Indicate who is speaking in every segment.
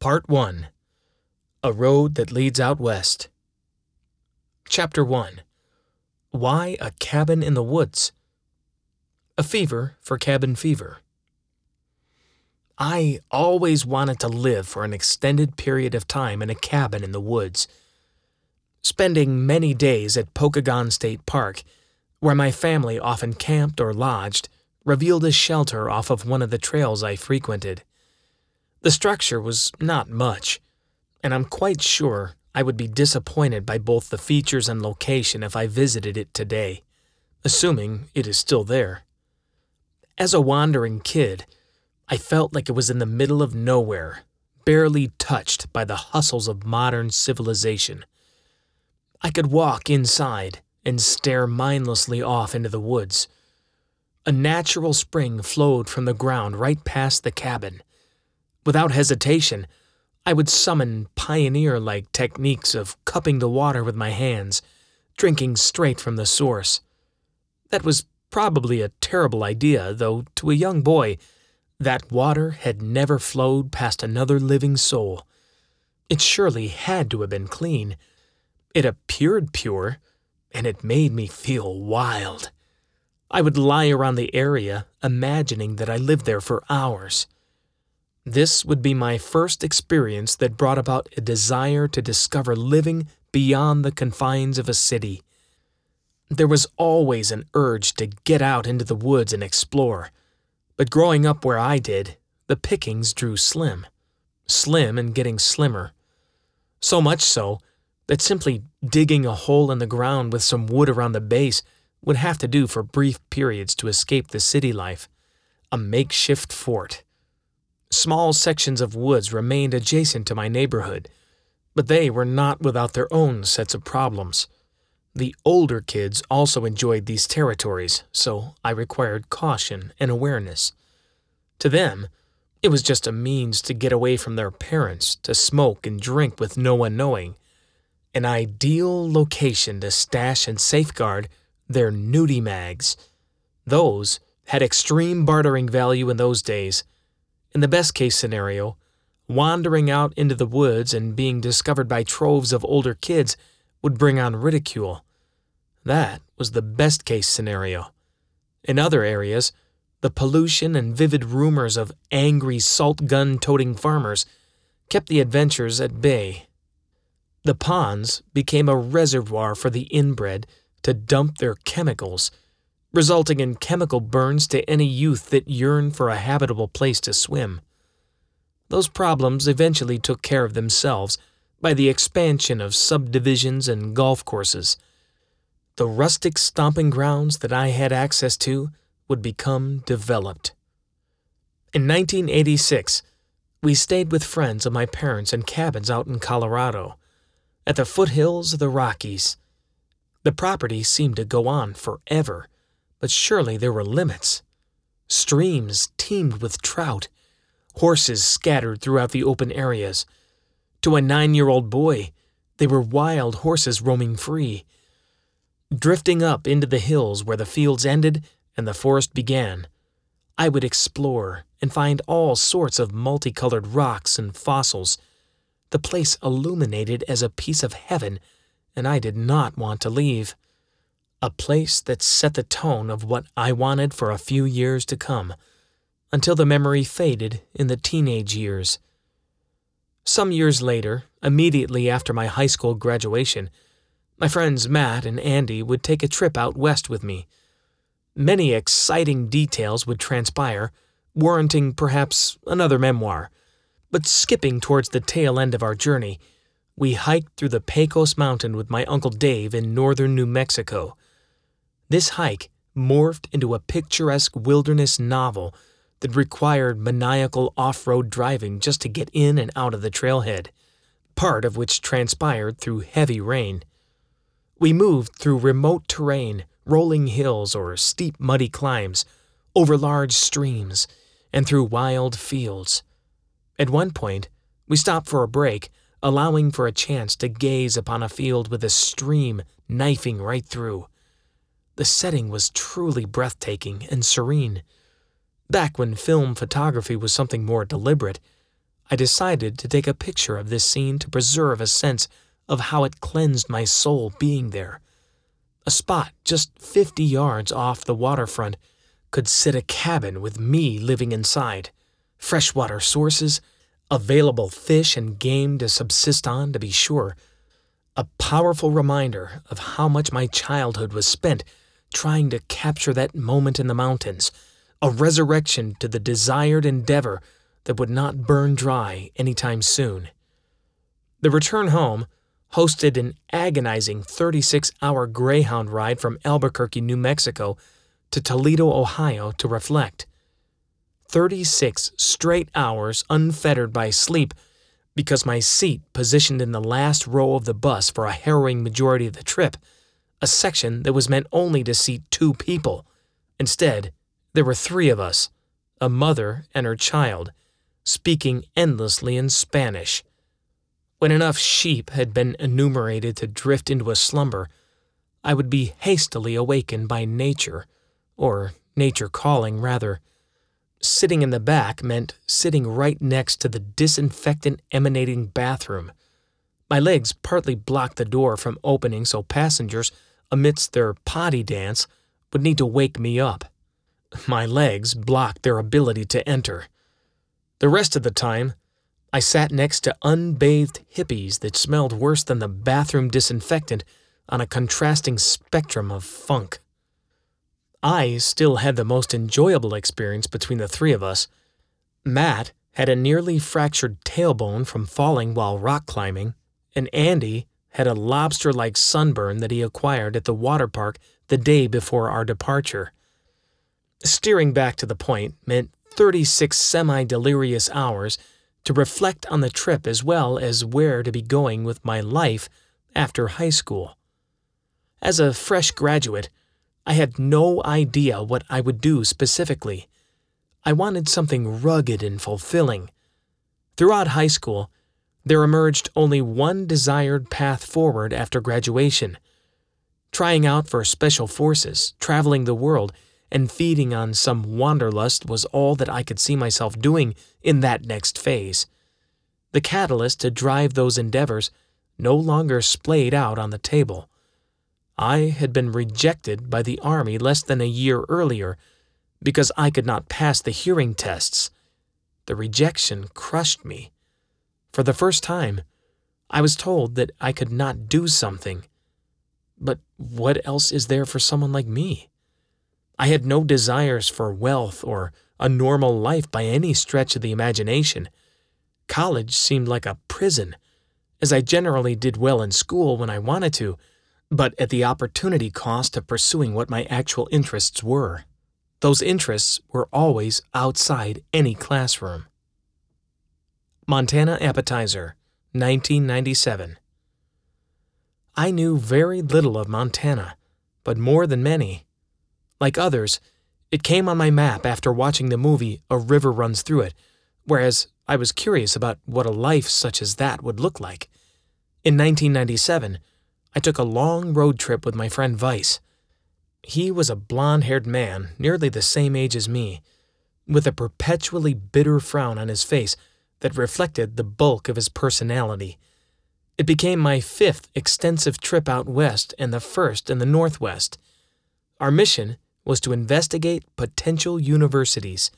Speaker 1: Part 1 A Road That Leads Out West. Chapter 1 Why a Cabin in the Woods? A Fever for Cabin Fever. I always wanted to live for an extended period of time in a cabin in the woods. Spending many days at Pokagon State Park, where my family often camped or lodged, revealed a shelter off of one of the trails I frequented. The structure was not much, and I'm quite sure I would be disappointed by both the features and location if I visited it today, assuming it is still there. As a wandering kid, I felt like it was in the middle of nowhere, barely touched by the hustles of modern civilization. I could walk inside and stare mindlessly off into the woods. A natural spring flowed from the ground right past the cabin Without hesitation, I would summon pioneer like techniques of cupping the water with my hands, drinking straight from the source. That was probably a terrible idea, though to a young boy, that water had never flowed past another living soul. It surely had to have been clean. It appeared pure, and it made me feel wild. I would lie around the area, imagining that I lived there for hours. This would be my first experience that brought about a desire to discover living beyond the confines of a city. There was always an urge to get out into the woods and explore, but growing up where I did, the pickings drew slim. Slim and getting slimmer. So much so that simply digging a hole in the ground with some wood around the base would have to do for brief periods to escape the city life. A makeshift fort. Small sections of woods remained adjacent to my neighborhood, but they were not without their own sets of problems. The older kids also enjoyed these territories, so I required caution and awareness. To them, it was just a means to get away from their parents, to smoke and drink with no one knowing. An ideal location to stash and safeguard their nudie mags. Those had extreme bartering value in those days, in the best case scenario, wandering out into the woods and being discovered by troves of older kids would bring on ridicule. That was the best case scenario. In other areas, the pollution and vivid rumors of angry salt gun toting farmers kept the adventures at bay. The ponds became a reservoir for the inbred to dump their chemicals resulting in chemical burns to any youth that yearned for a habitable place to swim. Those problems eventually took care of themselves by the expansion of subdivisions and golf courses. The rustic stomping grounds that I had access to would become developed. In 1986, we stayed with friends of my parents in cabins out in Colorado, at the foothills of the Rockies. The property seemed to go on forever but surely there were limits. Streams teemed with trout, horses scattered throughout the open areas. To a nine year old boy, they were wild horses roaming free. Drifting up into the hills where the fields ended and the forest began, I would explore and find all sorts of multicolored rocks and fossils. The place illuminated as a piece of heaven, and I did not want to leave a place that set the tone of what I wanted for a few years to come, until the memory faded in the teenage years. Some years later, immediately after my high school graduation, my friends Matt and Andy would take a trip out west with me. Many exciting details would transpire, warranting perhaps another memoir. But skipping towards the tail end of our journey, we hiked through the Pecos Mountain with my Uncle Dave in northern New Mexico. This hike morphed into a picturesque wilderness novel that required maniacal off road driving just to get in and out of the trailhead, part of which transpired through heavy rain. We moved through remote terrain, rolling hills or steep muddy climbs, over large streams, and through wild fields. At one point, we stopped for a break, allowing for a chance to gaze upon a field with a stream knifing right through. The setting was truly breathtaking and serene. Back when film photography was something more deliberate, I decided to take a picture of this scene to preserve a sense of how it cleansed my soul being there. A spot just 50 yards off the waterfront could sit a cabin with me living inside, freshwater sources, available fish and game to subsist on, to be sure. A powerful reminder of how much my childhood was spent trying to capture that moment in the mountains, a resurrection to the desired endeavor that would not burn dry any time soon. The return home hosted an agonizing 36 hour Greyhound ride from Albuquerque, New Mexico to Toledo, Ohio to reflect. 36 straight hours unfettered by sleep because my seat positioned in the last row of the bus for a harrowing majority of the trip, a section that was meant only to seat two people. Instead, there were three of us a mother and her child, speaking endlessly in Spanish. When enough sheep had been enumerated to drift into a slumber, I would be hastily awakened by nature, or nature calling, rather. Sitting in the back meant sitting right next to the disinfectant emanating bathroom. My legs partly blocked the door from opening so passengers, amidst their potty dance, would need to wake me up. My legs blocked their ability to enter. The rest of the time, I sat next to unbathed hippies that smelled worse than the bathroom disinfectant on a contrasting spectrum of funk. I still had the most enjoyable experience between the three of us. Matt had a nearly fractured tailbone from falling while rock climbing, and Andy had a lobster like sunburn that he acquired at the water park the day before our departure. Steering back to the point meant 36 semi delirious hours to reflect on the trip as well as where to be going with my life after high school. As a fresh graduate, I had no idea what I would do specifically. I wanted something rugged and fulfilling. Throughout high school, there emerged only one desired path forward after graduation trying out for special forces, traveling the world, and feeding on some wanderlust was all that I could see myself doing in that next phase. The catalyst to drive those endeavors no longer splayed out on the table. I had been rejected by the Army less than a year earlier because I could not pass the hearing tests. The rejection crushed me. For the first time, I was told that I could not do something. But what else is there for someone like me? I had no desires for wealth or a normal life by any stretch of the imagination. College seemed like a prison, as I generally did well in school when I wanted to, but at the opportunity cost of pursuing what my actual interests were. Those interests were always outside any classroom. Montana Appetizer, 1997. I knew very little of Montana, but more than many. Like others, it came on my map after watching the movie A River Runs Through It, whereas I was curious about what a life such as that would look like. In 1997, I took a long road trip with my friend Vice. He was a blond haired man, nearly the same age as me, with a perpetually bitter frown on his face that reflected the bulk of his personality. It became my fifth extensive trip out west and the first in the Northwest. Our mission was to investigate potential universities,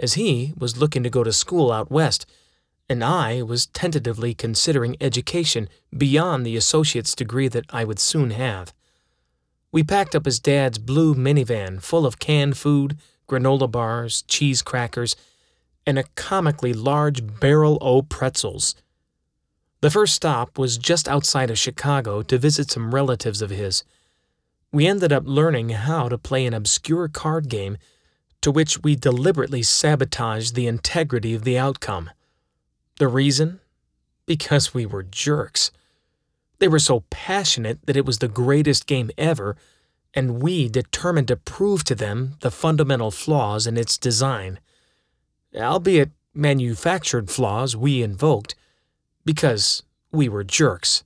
Speaker 1: as he was looking to go to school out west, and I was tentatively considering education beyond the associate's degree that I would soon have. We packed up his dad's blue minivan full of canned food, granola bars, cheese crackers, and a comically large barrel o pretzels. The first stop was just outside of Chicago to visit some relatives of his we ended up learning how to play an obscure card game to which we deliberately sabotaged the integrity of the outcome. The reason? Because we were jerks. They were so passionate that it was the greatest game ever, and we determined to prove to them the fundamental flaws in its design. Albeit manufactured flaws we invoked, because we were jerks.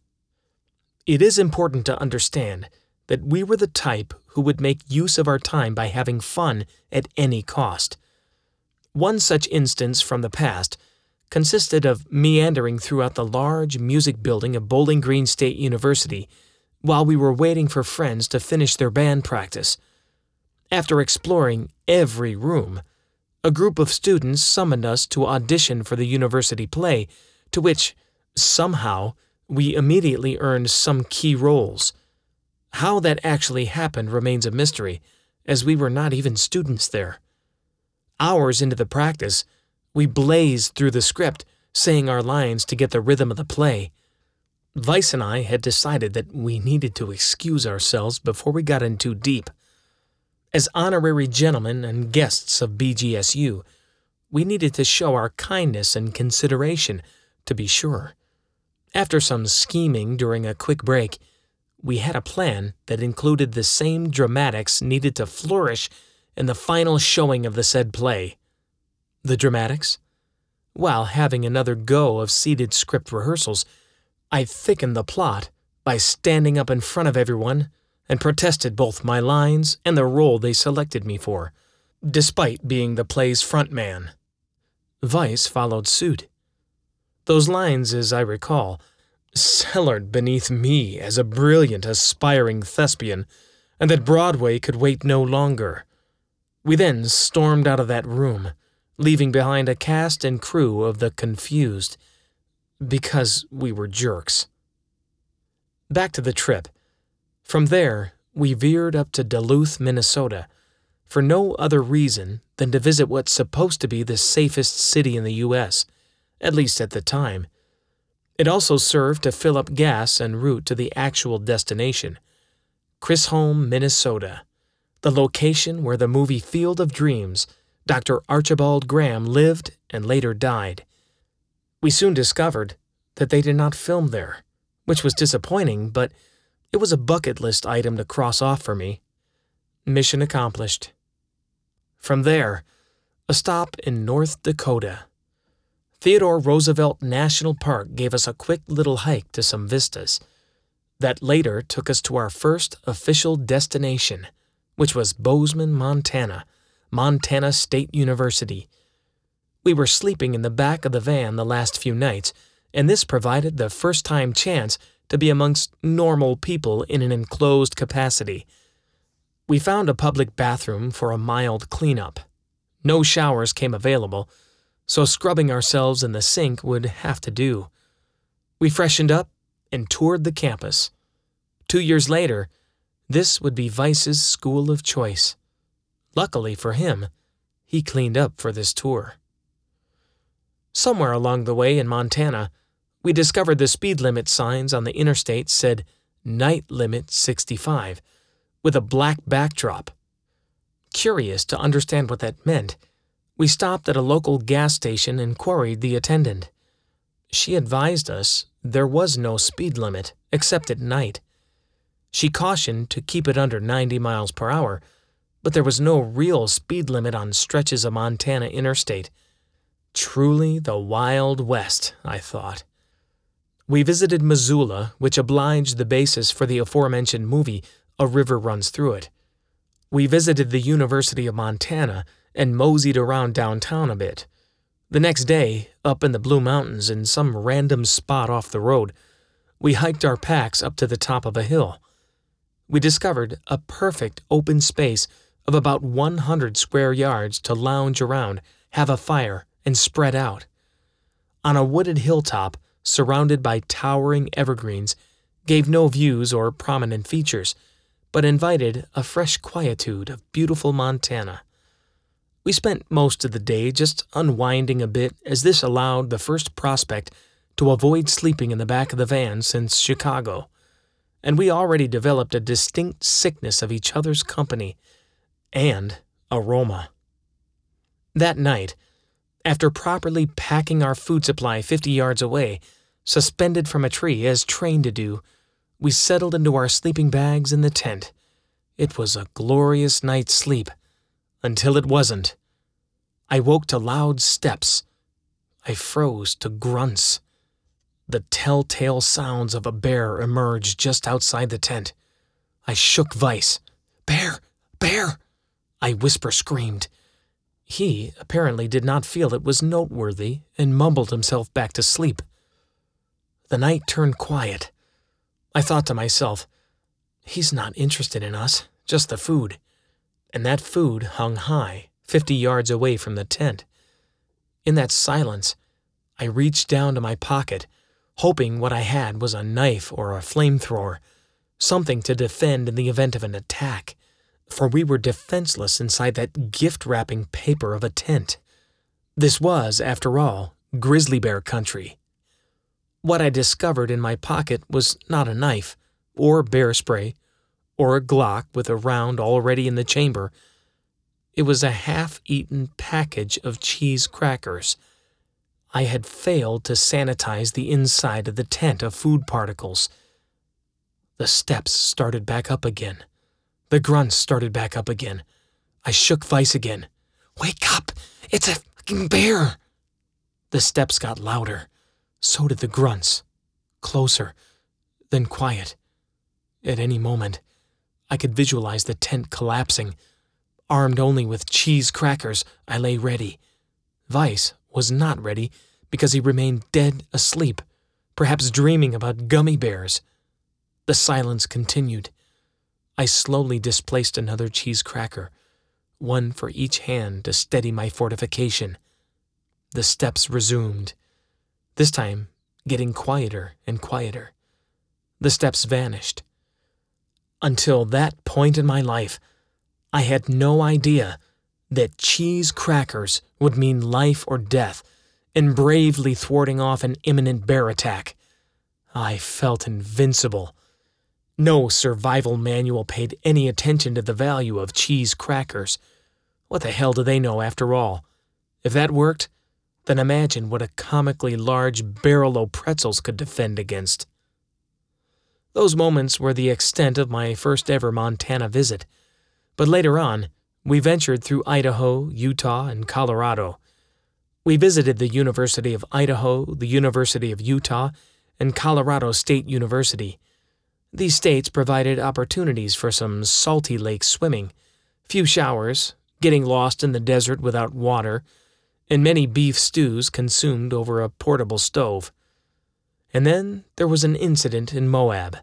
Speaker 1: It is important to understand that we were the type who would make use of our time by having fun at any cost. One such instance from the past consisted of meandering throughout the large music building of Bowling Green State University while we were waiting for friends to finish their band practice. After exploring every room, a group of students summoned us to audition for the university play, to which, somehow, we immediately earned some key roles. How that actually happened remains a mystery, as we were not even students there. Hours into the practice, we blazed through the script, saying our lines to get the rhythm of the play. Vice and I had decided that we needed to excuse ourselves before we got in too deep. As honorary gentlemen and guests of BGSU, we needed to show our kindness and consideration, to be sure. After some scheming during a quick break, we had a plan that included the same dramatics needed to flourish in the final showing of the said play. The dramatics? While having another go of seated script rehearsals, I thickened the plot by standing up in front of everyone and protested both my lines and the role they selected me for, despite being the play's front man. Vice followed suit. Those lines, as I recall, cellared beneath me as a brilliant, aspiring thespian, and that Broadway could wait no longer. We then stormed out of that room, leaving behind a cast and crew of the confused, because we were jerks. Back to the trip. From there, we veered up to Duluth, Minnesota, for no other reason than to visit what's supposed to be the safest city in the U.S., at least at the time. It also served to fill up gas en route to the actual destination Chisholm, Minnesota, the location where the movie Field of Dreams, Dr. Archibald Graham lived and later died. We soon discovered that they did not film there, which was disappointing, but it was a bucket list item to cross off for me. Mission accomplished. From there, a stop in North Dakota. Theodore Roosevelt National Park gave us a quick little hike to some vistas. That later took us to our first official destination, which was Bozeman, Montana, Montana State University. We were sleeping in the back of the van the last few nights, and this provided the first time chance to be amongst normal people in an enclosed capacity. We found a public bathroom for a mild cleanup. No showers came available, so scrubbing ourselves in the sink would have to do. We freshened up and toured the campus. Two years later, this would be Vice's school of choice. Luckily for him, he cleaned up for this tour. Somewhere along the way in Montana, we discovered the speed limit signs on the interstate said Night Limit 65 with a black backdrop. Curious to understand what that meant, we stopped at a local gas station and queried the attendant. She advised us there was no speed limit except at night. She cautioned to keep it under 90 miles per hour, but there was no real speed limit on stretches of Montana interstate. Truly the Wild West, I thought. We visited Missoula, which obliged the basis for the aforementioned movie A River Runs Through It. We visited the University of Montana and moseyed around downtown a bit. The next day, up in the Blue Mountains in some random spot off the road, we hiked our packs up to the top of a hill. We discovered a perfect open space of about 100 square yards to lounge around, have a fire, and spread out. On a wooded hilltop, surrounded by towering evergreens, gave no views or prominent features, but invited a fresh quietude of beautiful Montana. We spent most of the day just unwinding a bit, as this allowed the first prospect to avoid sleeping in the back of the van since Chicago, and we already developed a distinct sickness of each other's company and aroma. That night, after properly packing our food supply 50 yards away, suspended from a tree as trained to do, we settled into our sleeping bags in the tent. It was a glorious night's sleep until it wasn't. I woke to loud steps. I froze to grunts. The telltale sounds of a bear emerged just outside the tent. I shook Vice. Bear! Bear! I whisper screamed. He apparently did not feel it was noteworthy and mumbled himself back to sleep. The night turned quiet. I thought to myself, he's not interested in us, just the food. And that food hung high, fifty yards away from the tent. In that silence, I reached down to my pocket, hoping what I had was a knife or a flamethrower, something to defend in the event of an attack for we were defenseless inside that gift wrapping paper of a tent. This was, after all, grizzly bear country. What I discovered in my pocket was not a knife, or bear spray, or a Glock with a round already in the chamber. It was a half eaten package of cheese crackers. I had failed to sanitize the inside of the tent of food particles. The steps started back up again. The grunts started back up again. I shook Vice again. Wake up! It's a fucking bear! The steps got louder. So did the grunts. Closer, then quiet. At any moment, I could visualize the tent collapsing. Armed only with cheese crackers, I lay ready. Vice was not ready because he remained dead asleep, perhaps dreaming about gummy bears. The silence continued. I slowly displaced another cheese cracker, one for each hand to steady my fortification. The steps resumed, this time getting quieter and quieter. The steps vanished. Until that point in my life, I had no idea that cheese crackers would mean life or death in bravely thwarting off an imminent bear attack. I felt invincible no survival manual paid any attention to the value of cheese crackers. What the hell do they know after all? If that worked, then imagine what a comically large barrel o' pretzels could defend against. Those moments were the extent of my first ever Montana visit, but later on, we ventured through Idaho, Utah, and Colorado. We visited the University of Idaho, the University of Utah, and Colorado State University. These states provided opportunities for some salty lake swimming, few showers, getting lost in the desert without water, and many beef stews consumed over a portable stove. And then there was an incident in Moab.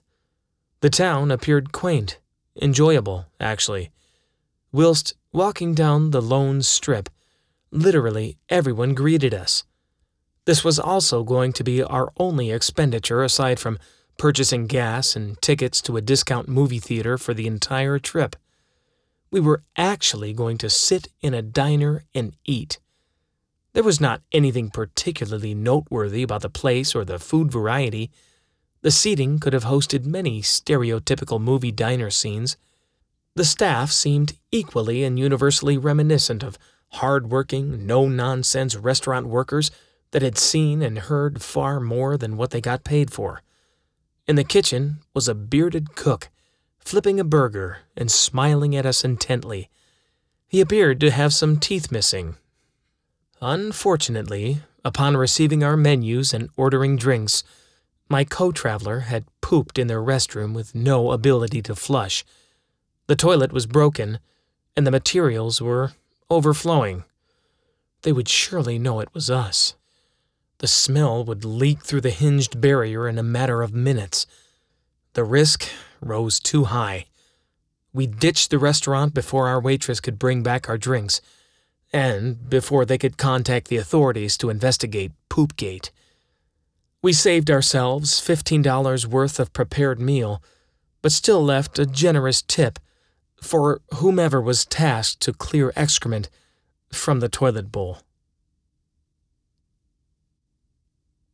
Speaker 1: The town appeared quaint, enjoyable, actually. Whilst walking down the lone strip, literally everyone greeted us. This was also going to be our only expenditure aside from purchasing gas and tickets to a discount movie theater for the entire trip. We were actually going to sit in a diner and eat. There was not anything particularly noteworthy about the place or the food variety. The seating could have hosted many stereotypical movie diner scenes. The staff seemed equally and universally reminiscent of hard-working, no-nonsense restaurant workers that had seen and heard far more than what they got paid for. In the kitchen was a bearded cook, flipping a burger and smiling at us intently. He appeared to have some teeth missing. Unfortunately, upon receiving our menus and ordering drinks, my co traveler had pooped in their restroom with no ability to flush. The toilet was broken, and the materials were overflowing. They would surely know it was us. The smell would leak through the hinged barrier in a matter of minutes. The risk rose too high. We ditched the restaurant before our waitress could bring back our drinks, and before they could contact the authorities to investigate Poopgate. We saved ourselves $15 worth of prepared meal, but still left a generous tip for whomever was tasked to clear excrement from the toilet bowl.